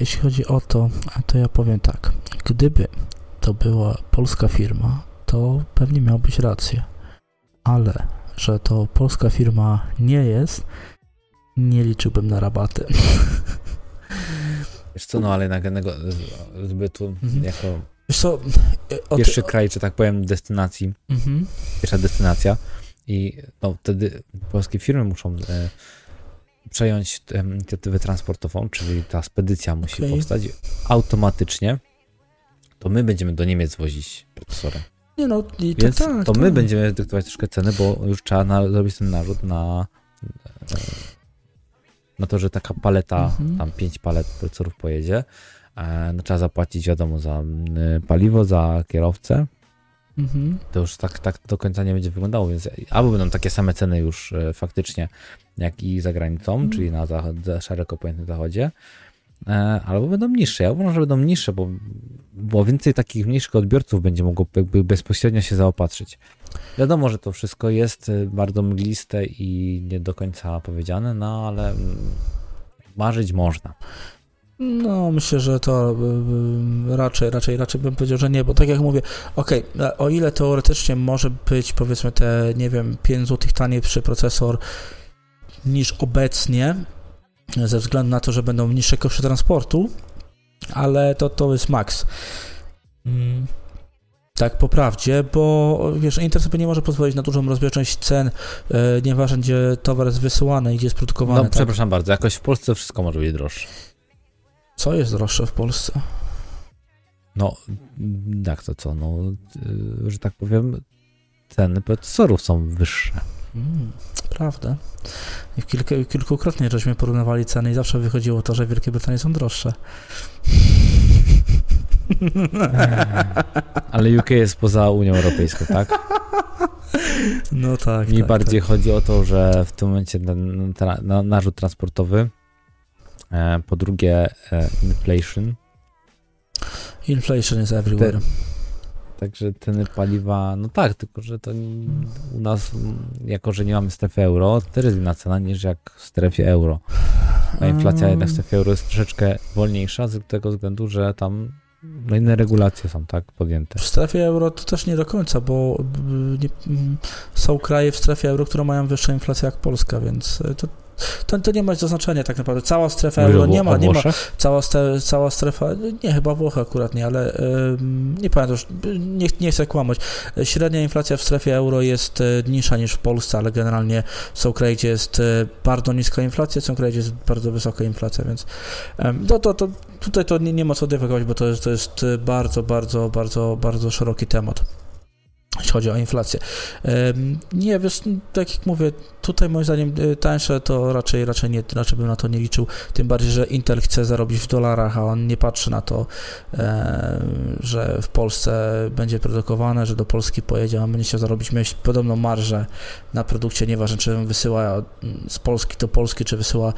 Speaker 1: jeśli chodzi o to, to ja powiem tak. Gdyby to była polska firma, to pewnie miałbyś rację. Ale, że to polska firma nie jest, nie liczyłbym na rabaty.
Speaker 2: Wiesz co, no ale nagranego zbytu mhm. jako
Speaker 1: Wiesz co,
Speaker 2: pierwszy kraj, czy tak powiem, destynacji, mhm. pierwsza destynacja i no, wtedy polskie firmy muszą e, przejąć inicjatywę transportową, czyli ta spedycja musi okay. powstać automatycznie, to my będziemy do Niemiec wozić procesory.
Speaker 1: Nie no,
Speaker 2: i to Więc tak, to my tak. będziemy dyktować troszkę ceny, bo już trzeba na, zrobić ten narzut na, e, na to, że taka paleta, mhm. tam pięć palet procesorów pojedzie. E, no, trzeba zapłacić, wiadomo, za paliwo, za kierowcę. Mhm. To już tak, tak do końca nie będzie wyglądało, więc albo będą takie same ceny już e, faktycznie, jak i za granicą, mhm. czyli na zachod, szeroko pojętym zachodzie, E, albo będą niższe. Ja uważam, że będą niższe, bo, bo więcej takich mniejszych odbiorców będzie mogło jakby bezpośrednio się zaopatrzyć. Wiadomo, że to wszystko jest e, bardzo mgliste i nie do końca powiedziane, no ale mm, marzyć można.
Speaker 1: No, myślę, że to e, raczej, raczej, raczej bym powiedział, że nie, bo tak jak mówię, okej, okay, o ile teoretycznie może być powiedzmy te, nie wiem, 5 zł taniejszy procesor niż obecnie, ze względu na to, że będą niższe koszty transportu, ale to, to jest maks. Mm, tak po prawdzie, bo wiesz, Inter sobie nie może pozwolić na dużą rozbieżność cen, e, nieważne gdzie towar jest wysyłany i gdzie jest produkowany. No
Speaker 2: tak? przepraszam bardzo, jakoś w Polsce wszystko może być droższe.
Speaker 1: Co jest droższe w Polsce?
Speaker 2: No, jak to co, no, że tak powiem, ceny procesorów są wyższe.
Speaker 1: Mm, prawda. I kilka, kilkukrotnie żeśmy porównywali ceny i zawsze wychodziło to, że Wielkie Brytanie są droższe. *laughs*
Speaker 2: Ale UK jest poza Unią Europejską, tak? *laughs*
Speaker 1: No tak.
Speaker 2: Mi
Speaker 1: tak,
Speaker 2: bardziej
Speaker 1: tak.
Speaker 2: chodzi o to, że w tym momencie ten tra narzut transportowy, po drugie e, inflation.
Speaker 1: Inflation is everywhere. Te,
Speaker 2: Także ceny paliwa, no tak, tylko że to u nas, jako że nie mamy strefy euro, to też jest inna cena niż jak w strefie euro. A inflacja jednak w strefie euro jest troszeczkę wolniejsza z tego względu, że tam no inne regulacje są tak podjęte.
Speaker 1: W strefie euro to też nie do końca, bo nie, są kraje w strefie euro, które mają wyższą inflację jak Polska, więc to to, to nie ma znaczenia tak naprawdę. Cała strefa euro nie ma, nie ma. Cała, cała strefa, nie, chyba Włochy akurat nie, ale nie pamiętam już, nie, nie chcę kłamać. Średnia inflacja w strefie euro jest e, niższa niż w Polsce, ale generalnie są kraje, gdzie jest e, bardzo niska inflacja, są kraje, gdzie jest bardzo wysoka inflacja, więc to, to, to tutaj to nie, nie ma co dywagać, bo to jest, to jest bardzo, bardzo, bardzo, bardzo szeroki temat jeśli chodzi o inflację. Nie, wiesz, tak jak mówię, tutaj moim zdaniem y, tańsze to raczej, raczej, nie, raczej bym na to nie liczył, tym bardziej, że Intel chce zarobić w dolarach, a on nie patrzy na to, że w Polsce będzie produkowane, że do Polski pojedzie, a będzie chciał zarobić, mieć podobną marżę na produkcie, nieważne czy wysyła z Polski do Polski, czy wysyła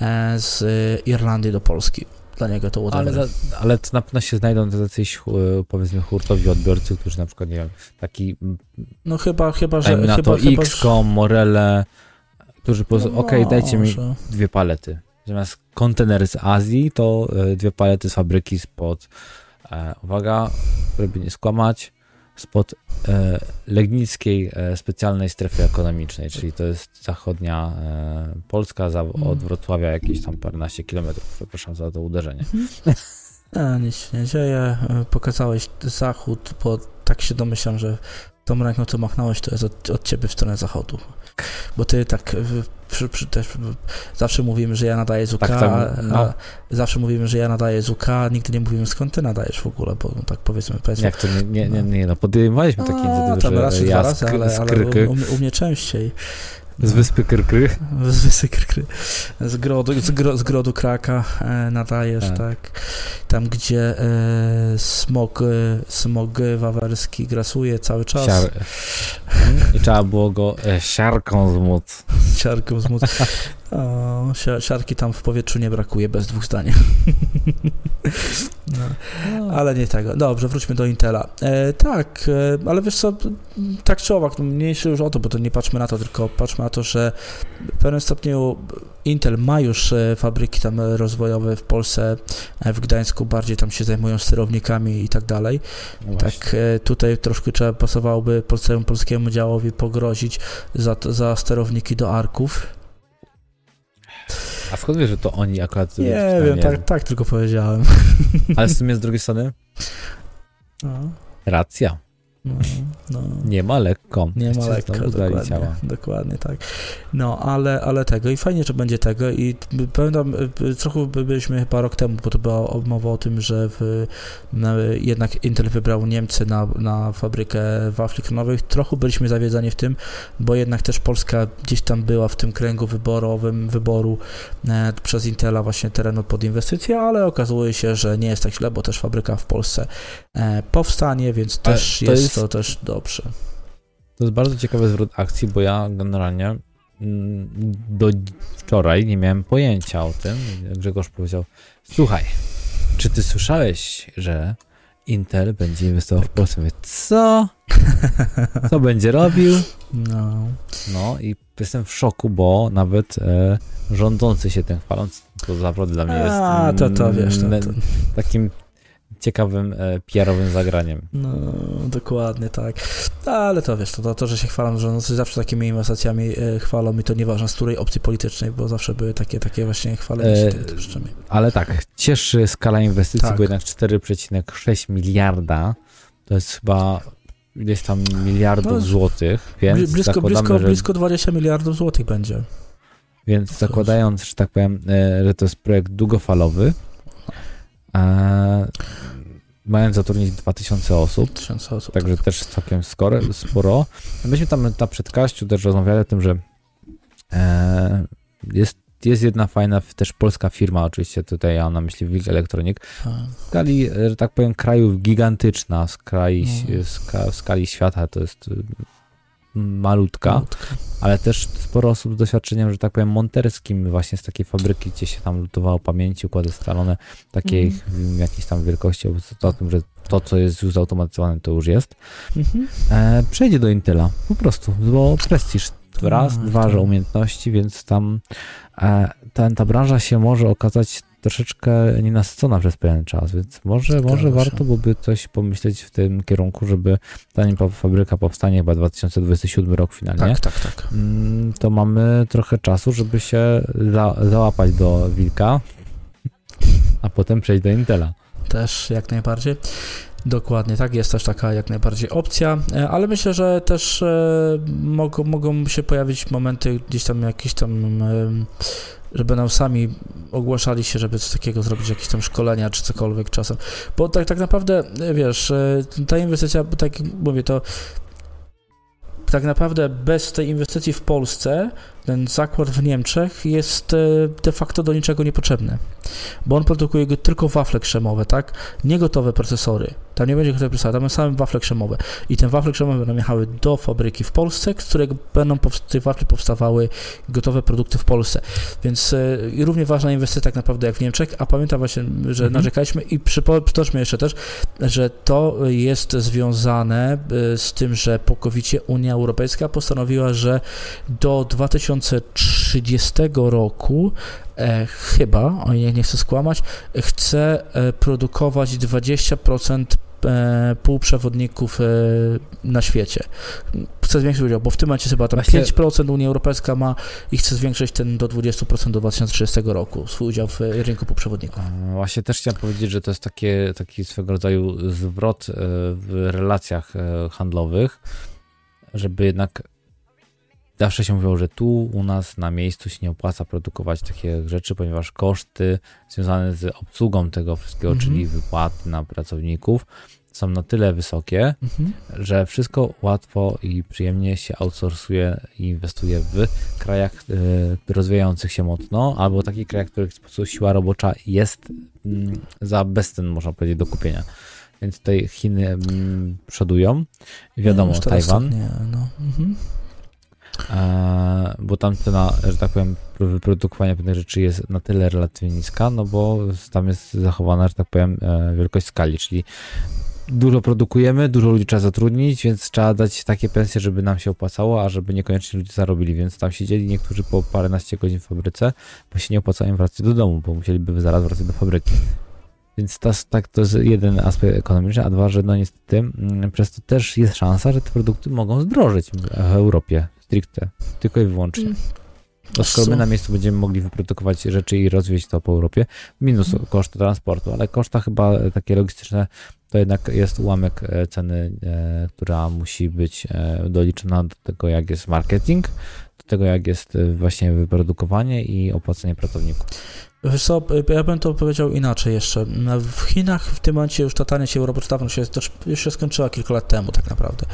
Speaker 1: e, z Irlandii do Polski dla niego to
Speaker 2: ale, za, ale na pewno się znajdą jacyś e, powiedzmy hurtowi odbiorcy, którzy na przykład, nie wiem, taki
Speaker 1: no chyba, chyba, że
Speaker 2: na
Speaker 1: chyba,
Speaker 2: to X.com, Morele, którzy po prostu, no, okej, okay, dajcie mi dwie palety. Zamiast kontener z Azji, to e, dwie palety z fabryki spod, e, uwaga, żeby nie skłamać, spod e, Legnickiej e, specjalnej strefy ekonomicznej, czyli to jest zachodnia e, Polska, za, od mm. Wrocławia jakieś tam paręnaście kilometrów. Przepraszam za to uderzenie.
Speaker 1: A, nic się nie dzieje. E, pokazałeś zachód, bo tak się domyślam, że tą ręką, co machnąłeś, to jest od, od ciebie w stronę zachodu. Bo ty tak przy, przy, też, zawsze mówimy, że ja nadaję z UK, tak, tak, no. zawsze mówimy, że ja nadaję z UK, nigdy nie mówimy skąd ty nadajesz w ogóle, bo no, tak powiedzmy, powiedzmy.
Speaker 2: Jak to nie, nie, nie, nie no podejmowaliśmy takie
Speaker 1: inicjatywy, że raz, ja dwa razy, ale, ale u, u, u mnie częściej.
Speaker 2: Z wyspy Krykry?
Speaker 1: Z wyspy Krykry. Z grodu, z, gro, z grodu Kraka e, nadajesz, tak. tak. Tam, gdzie e, smog, e, smog wawerski grasuje cały czas. Siar... *laughs*
Speaker 2: I trzeba było go e, siarką zmóc.
Speaker 1: Siarką zmóc. O, siarki tam w powietrzu nie brakuje, bez dwóch zdań. *laughs* No, ale nie tego. Dobrze, wróćmy do Intela. E, tak, e, ale wiesz co, tak czy owak, no, mniejszy już o to, bo to nie patrzmy na to, tylko patrzmy na to, że w pewnym stopniu Intel ma już e, fabryki tam rozwojowe w Polsce, e, w Gdańsku bardziej tam się zajmują sterownikami i tak dalej.
Speaker 2: No
Speaker 1: tak e, tutaj troszkę trzeba pasowałoby polskiemu, polskiemu działowi pogrozić za, za sterowniki do arków.
Speaker 2: A skąd wiesz, że to oni akurat...
Speaker 1: Nie wiem, tak, tak tylko powiedziałem.
Speaker 2: Ale w sumie z drugiej strony
Speaker 1: No,
Speaker 2: racja.
Speaker 1: No, no.
Speaker 2: Nie ma lekko.
Speaker 1: Nie ma lekko, dokładnie,
Speaker 2: ciała.
Speaker 1: dokładnie tak. No, ale, ale tego i fajnie, że będzie tego i pamiętam, y, trochę by- byliśmy chyba rok temu, bo to była mowa o tym, że w, na, jednak Intel wybrał Niemcy na, na fabrykę wafli klonowych. Trochę byliśmy zawiedzeni w tym, bo jednak też Polska gdzieś tam była w tym kręgu wyborowym, wyboru e, przez Intela właśnie terenu pod inwestycje, ale okazuje się, że nie jest tak źle, bo też fabryka w Polsce powstanie, więc też
Speaker 2: to
Speaker 1: jest,
Speaker 2: jest-
Speaker 1: to też dobrze.
Speaker 2: To jest bardzo ciekawy zwrot akcji, bo ja generalnie mm, do wczoraj nie miałem pojęcia o tym. Grzegorz powiedział, słuchaj, czy ty słyszałeś, że Intel będzie inwestował w Polsce? Mówię, co? Co będzie robił?
Speaker 1: No.
Speaker 2: No i jestem w szoku, bo nawet e, rządzący się tym chwalą, to naprawdę dla mnie jest
Speaker 1: A, to, to wiesz, to,
Speaker 2: mm,
Speaker 1: to,
Speaker 2: takim ciekawym e, PR-owym zagraniem.
Speaker 1: no, dokładnie tak. Ale to wiesz, to, to, to że się chwalam, że rządzący zawsze takimi inwestycjami e, chwalą i to nieważne z której opcji politycznej, bo zawsze były takie, takie właśnie chwalenie się
Speaker 2: E,
Speaker 1: tymi rzeczami.
Speaker 2: Ale tak, cieszy skala inwestycji,
Speaker 1: Tak.
Speaker 2: bo jednak 4,6 miliarda to jest chyba ileś tam miliardów
Speaker 1: No,
Speaker 2: złotych, więc
Speaker 1: Bli- blisko, blisko,
Speaker 2: że,
Speaker 1: blisko 20 miliardów złotych będzie.
Speaker 2: więc zakładając, że tak powiem, e, że to jest projekt długofalowy, e, mając zatrudnić 2000 osób,
Speaker 1: Tysiące osób.
Speaker 2: Także też całkiem skoro, sporo. Myśmy tam na przedkaściu też rozmawiali o tym, że e, jest, jest jedna fajna też polska firma, oczywiście tutaj ja mam na myśli Wilk Electronic,
Speaker 1: A,
Speaker 2: w skali, e, że tak powiem, krajów gigantyczna, w skali,
Speaker 1: Mhm.
Speaker 2: ska, w skali świata to jest malutka,
Speaker 1: malutka.
Speaker 2: ale też sporo osób z doświadczeniem, że tak powiem, monterskim właśnie z takiej fabryki, gdzie się tam lutowało pamięci, układy scalone, takiej
Speaker 1: Mhm.
Speaker 2: jakiejś tam wielkości, o o tym, że to, co jest już zautomatyzowane, to już jest
Speaker 1: Mhm.
Speaker 2: e, przejdzie do Intela. Po prostu, bo prestiż. Raz,
Speaker 1: Tak,
Speaker 2: dwa,
Speaker 1: tak.
Speaker 2: że umiejętności, więc tam e, ta, ta branża się może okazać troszeczkę nienasycona przez pewien czas, więc może,
Speaker 1: Zgadza
Speaker 2: może
Speaker 1: się.
Speaker 2: warto byłoby coś pomyśleć w tym kierunku, żeby zanim fabryka powstanie, chyba 2027 rok finalnie,
Speaker 1: Tak, tak, tak.
Speaker 2: mm, to mamy trochę czasu, żeby się za, załapać do Wilka, a potem przejść do Intela.
Speaker 1: Też jak najbardziej. Dokładnie, tak, jest też taka jak najbardziej opcja, e, ale myślę, że też e, mogą, mogą się pojawić momenty gdzieś tam jakieś tam, em, że będą sami ogłaszali się, żeby coś takiego zrobić, jakieś tam szkolenia czy cokolwiek czasem. Bo tak, tak naprawdę, e, wiesz, e, ta inwestycja, tak mówię, to tak naprawdę bez tej inwestycji w Polsce ten zakład w Niemczech jest e, de facto do niczego niepotrzebny, bo on produkuje tylko wafle krzemowe, tak? Nie gotowe procesory. Tam nie będzie gotowe procesory, tam same wafle krzemowe. I te wafle krzemowe będą jechały do fabryki w Polsce, z którego będą te wafle powstawały gotowe produkty w Polsce. Więc i równie ważna inwestycja tak naprawdę jak w Niemczech, a pamiętam właśnie, że
Speaker 2: Mhm.
Speaker 1: narzekaliśmy i przytoczmy jeszcze też, że to jest związane e, z tym, że po covid Unia Europejska postanowiła, że do 2030 roku e, chyba, o ile nie chcę skłamać, chce produkować 20% e, półprzewodników e, na świecie. Chce zwiększyć udział, bo w tym momencie chyba tam
Speaker 2: Właśnie-
Speaker 1: 5% Unia Europejska ma i chce zwiększyć ten do 20% do 2030 roku, swój udział w e, rynku półprzewodników.
Speaker 2: Właśnie też chciałem powiedzieć, że to jest takie, taki swego rodzaju zwrot w relacjach handlowych, żeby jednak zawsze się mówiło, że tu u nas na miejscu się nie opłaca produkować takie rzeczy, ponieważ koszty związane z obsługą tego wszystkiego,
Speaker 1: Mhm.
Speaker 2: czyli wypłaty na pracowników, są na tyle wysokie,
Speaker 1: Mhm.
Speaker 2: że wszystko łatwo i przyjemnie się outsourcuje i inwestuje w krajach e, rozwijających się mocno, albo takich krajach, w których siła robocza jest mm, za bezcen, można powiedzieć, do kupienia. Więc tutaj Chiny mm, przodują. Wiadomo,
Speaker 1: No,
Speaker 2: Tajwan.
Speaker 1: tak Nie, no. mhm.
Speaker 2: E, bo tam cena, że tak powiem, wyprodukowania pewnych rzeczy jest na tyle relatywnie niska, no bo tam jest zachowana, że tak powiem, e, wielkość skali, czyli dużo produkujemy, dużo ludzi trzeba zatrudnić, więc trzeba dać takie pensje, żeby nam się opłacało, a żeby niekoniecznie ludzie zarobili, więc tam siedzieli niektórzy po paręnaście godzin w fabryce, bo się nie opłacało im wracać do domu, bo musieliby zaraz wracać do fabryki. Więc to, tak, to jest jeden aspekt ekonomiczny, a dwa, że no niestety mm, przez to też jest szansa, że te produkty mogą zdrożyć w Europie stricte, tylko i wyłącznie. Mm. Skoro my na miejscu będziemy mogli wyprodukować rzeczy i rozwieźć to po Europie, minus mm. koszt transportu, ale koszta chyba takie logistyczne to jednak jest ułamek e, ceny, e, która musi być e, doliczona do tego, jak jest marketing, do tego, jak jest właśnie wyprodukowanie i opłacenie pracowników.
Speaker 1: Wiesz ja bym to powiedział inaczej jeszcze. W Chinach w tym momencie już ta tania siła robocza dawno się, już się skończyła kilka lat temu tak naprawdę.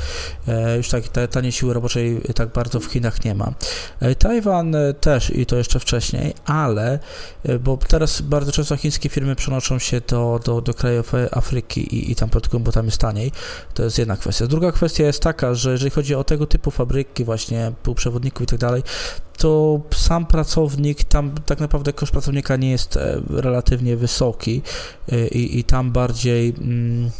Speaker 1: E, już tak taniej siły roboczej tak bardzo w Chinach nie ma. E, Tajwan też i to jeszcze wcześniej, ale, e, bo teraz bardzo często chińskie firmy przenoszą się do, do, do krajów Afryki i, i tam produkują, bo tam jest taniej. To jest jedna kwestia. Druga kwestia jest taka, że jeżeli chodzi o tego typu fabryki właśnie półprzewodników i tak dalej, to sam pracownik, tam tak naprawdę koszt pracownika nie jest e, relatywnie wysoki e, i, i tam bardziej. Mm,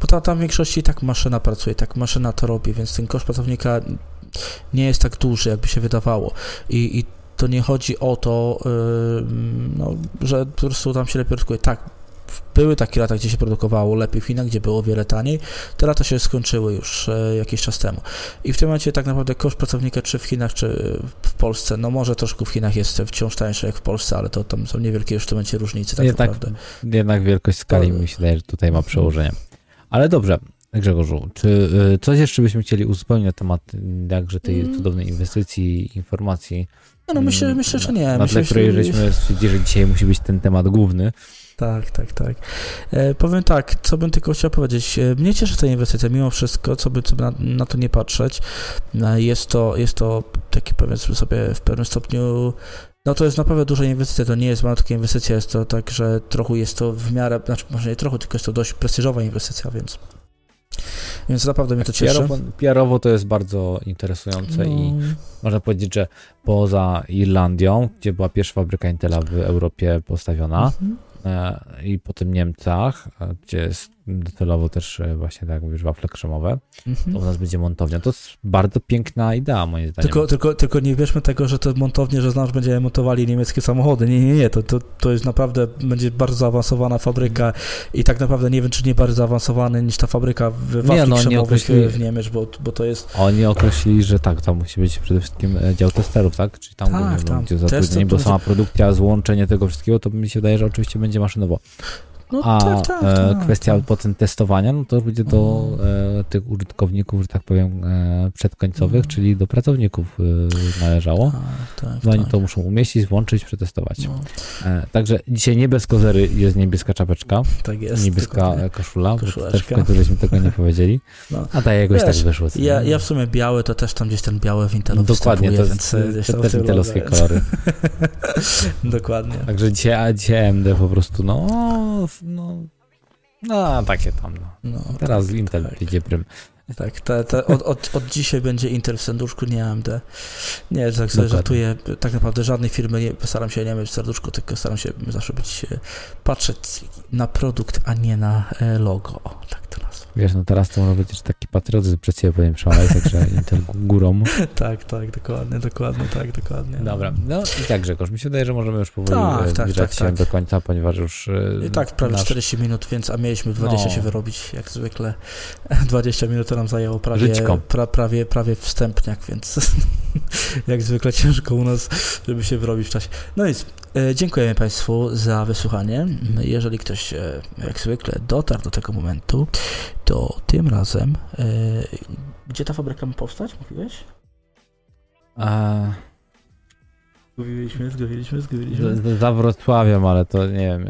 Speaker 1: bo tam, tam w większości tak maszyna pracuje, tak maszyna to robi, więc ten koszt pracownika nie jest tak duży, jakby się wydawało. I, i to nie chodzi o to, yy, no, że po prostu tam się lepiej produkuje. Tak, były takie lata, gdzie się produkowało lepiej w Chinach, gdzie było o wiele taniej. Te lata się skończyły już e, jakiś czas temu. I w tym momencie tak naprawdę koszt pracownika, czy w Chinach, czy w Polsce, no może troszkę w Chinach jest wciąż tańszy jak w Polsce, ale to tam są niewielkie już w tym momencie różnice. Tak
Speaker 2: jednak,
Speaker 1: naprawdę.
Speaker 2: jednak wielkość skali mi się wydaje, że tutaj ma przełożenie. Ale dobrze, Grzegorzu, czy e, coś jeszcze byśmy chcieli uzupełnić na temat jakże tej mm. cudownej inwestycji, informacji?
Speaker 1: No, no myślę, myślę, że nie.
Speaker 2: Na
Speaker 1: myślę,
Speaker 2: tle, której żeśmy stwierdzili, że dzisiaj musi być ten temat główny.
Speaker 1: Tak, tak, tak. E, powiem tak, co bym tylko chciał powiedzieć. E, mnie cieszy ta inwestycja, mimo wszystko, co by, co by na, na, to nie patrzeć. E, jest to, jest to taki, powiedzmy sobie, w pewnym stopniu no to jest naprawdę duża inwestycja, to nie jest malutka inwestycja, jest to tak, że trochę jest to w miarę, znaczy może nie trochę, tylko jest to dość prestiżowa inwestycja, więc więc naprawdę mnie to cieszy.
Speaker 2: PR-owo, to jest bardzo interesujące no. i można powiedzieć, że poza Irlandią, gdzie była pierwsza fabryka Intela w Europie postawiona, mhm. E, i po tym Niemcach, gdzie jest docelowo też e, właśnie, tak jak mówisz, wafle krzemowe, mhm. to u nas będzie montownia. To jest bardzo piękna idea, moim zdaniem.
Speaker 1: Tylko, tylko, tylko nie wierzmy tego, że to montownie, że znasz, będziemy montowali niemieckie samochody. Nie, nie, nie. To, to, to jest naprawdę, będzie bardzo zaawansowana fabryka i tak naprawdę nie wiem, czy nie bardziej zaawansowany niż ta fabryka w wafli no, krzemowych w Niemiec, bo, bo to jest...
Speaker 2: Oni określili, że tak, to musi być przede wszystkim e, dział testerów, tak? Czyli tam, tak, tam będzie zatrudnienie, bo sama produkcja, złączenie tego wszystkiego, to mi się wydaje, że oczywiście będzie maszynowo. No, A tak, tak, e, tak, kwestia tak. potem testowania, no to będzie do e, tych użytkowników, że tak powiem, e, przedkońcowych, mm. czyli do pracowników należało. Tak, tak, no oni to muszą umieścić, włączyć, przetestować. No. Także dzisiaj nie bez kozery jest niebieska czapeczka,
Speaker 1: tak jest,
Speaker 2: niebieska koszula, też w końcu żeśmy tego nie powiedzieli. No. A tak jakoś Wiesz, tak wyszło.
Speaker 1: Ja, ja w sumie biały, to też tam gdzieś ten biały w Intelu
Speaker 2: Dokładnie, to, więc te, te, te intelowskie kolory. *laughs*
Speaker 1: Dokładnie.
Speaker 2: Także dzisiaj, dzisiaj AMD po prostu, no no, no takie tam. No. no Teraz Intel tak. idzie prym.
Speaker 1: Tak, te, te, od, od, od dzisiaj będzie Intel w serduszku, nie AMD. Nie, tak sobie żartuję. Tak naprawdę żadnej firmy nie staram się nie mieć w serduszku, tylko staram się zawsze być, e, patrzeć na produkt, a nie na e, logo. Tak.
Speaker 2: Wiesz, no teraz to może być taki patriotyzm przed ciebie powiem przełamać, także *laughs* Intel górą.
Speaker 1: tak, tak, dokładnie, dokładnie, tak, dokładnie.
Speaker 2: Dobra, no i tak Grzegorz, mi się wydaje, że możemy już powoli tak, e, tak, tak, się tak. do końca, ponieważ już...
Speaker 1: I tak, prawie nasz... 40 minut, więc a mieliśmy 20 no. się wyrobić, jak zwykle. 20 minut to nam zajęło prawie, pra, prawie, prawie wstępniak, więc *laughs* jak zwykle ciężko u nas, żeby się wyrobić w czasie. No nic, e, dziękujemy Państwu za wysłuchanie. Jeżeli ktoś, e, jak zwykle, dotarł do tego momentu, to tym razem, e, gdzie ta fabryka ma powstać, mówiłeś? A... Zgubiliśmy, zgubiliśmy, zgubiliśmy.
Speaker 2: Za Wrocławiem, ale to nie wiem,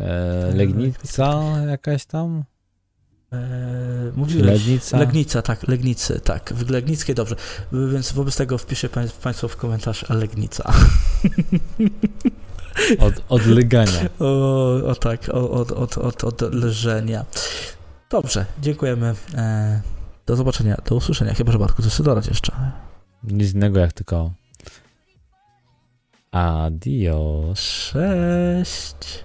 Speaker 2: Legnica jakaś tam?
Speaker 1: Eee, mówiłeś, Legnica? Legnica, tak, Legnicy, tak. W Legnickiej dobrze. Więc wobec tego wpiszę Państwo w komentarz Legnica.
Speaker 2: Od, od legania. *laughs*
Speaker 1: O, o tak, od, od, od, od leżenia. Dobrze, dziękujemy. Eee, do zobaczenia, do usłyszenia. Chyba, że Bartku, coś dodać jeszcze.
Speaker 2: Nic innego jak tylko Adios.
Speaker 1: Cześć.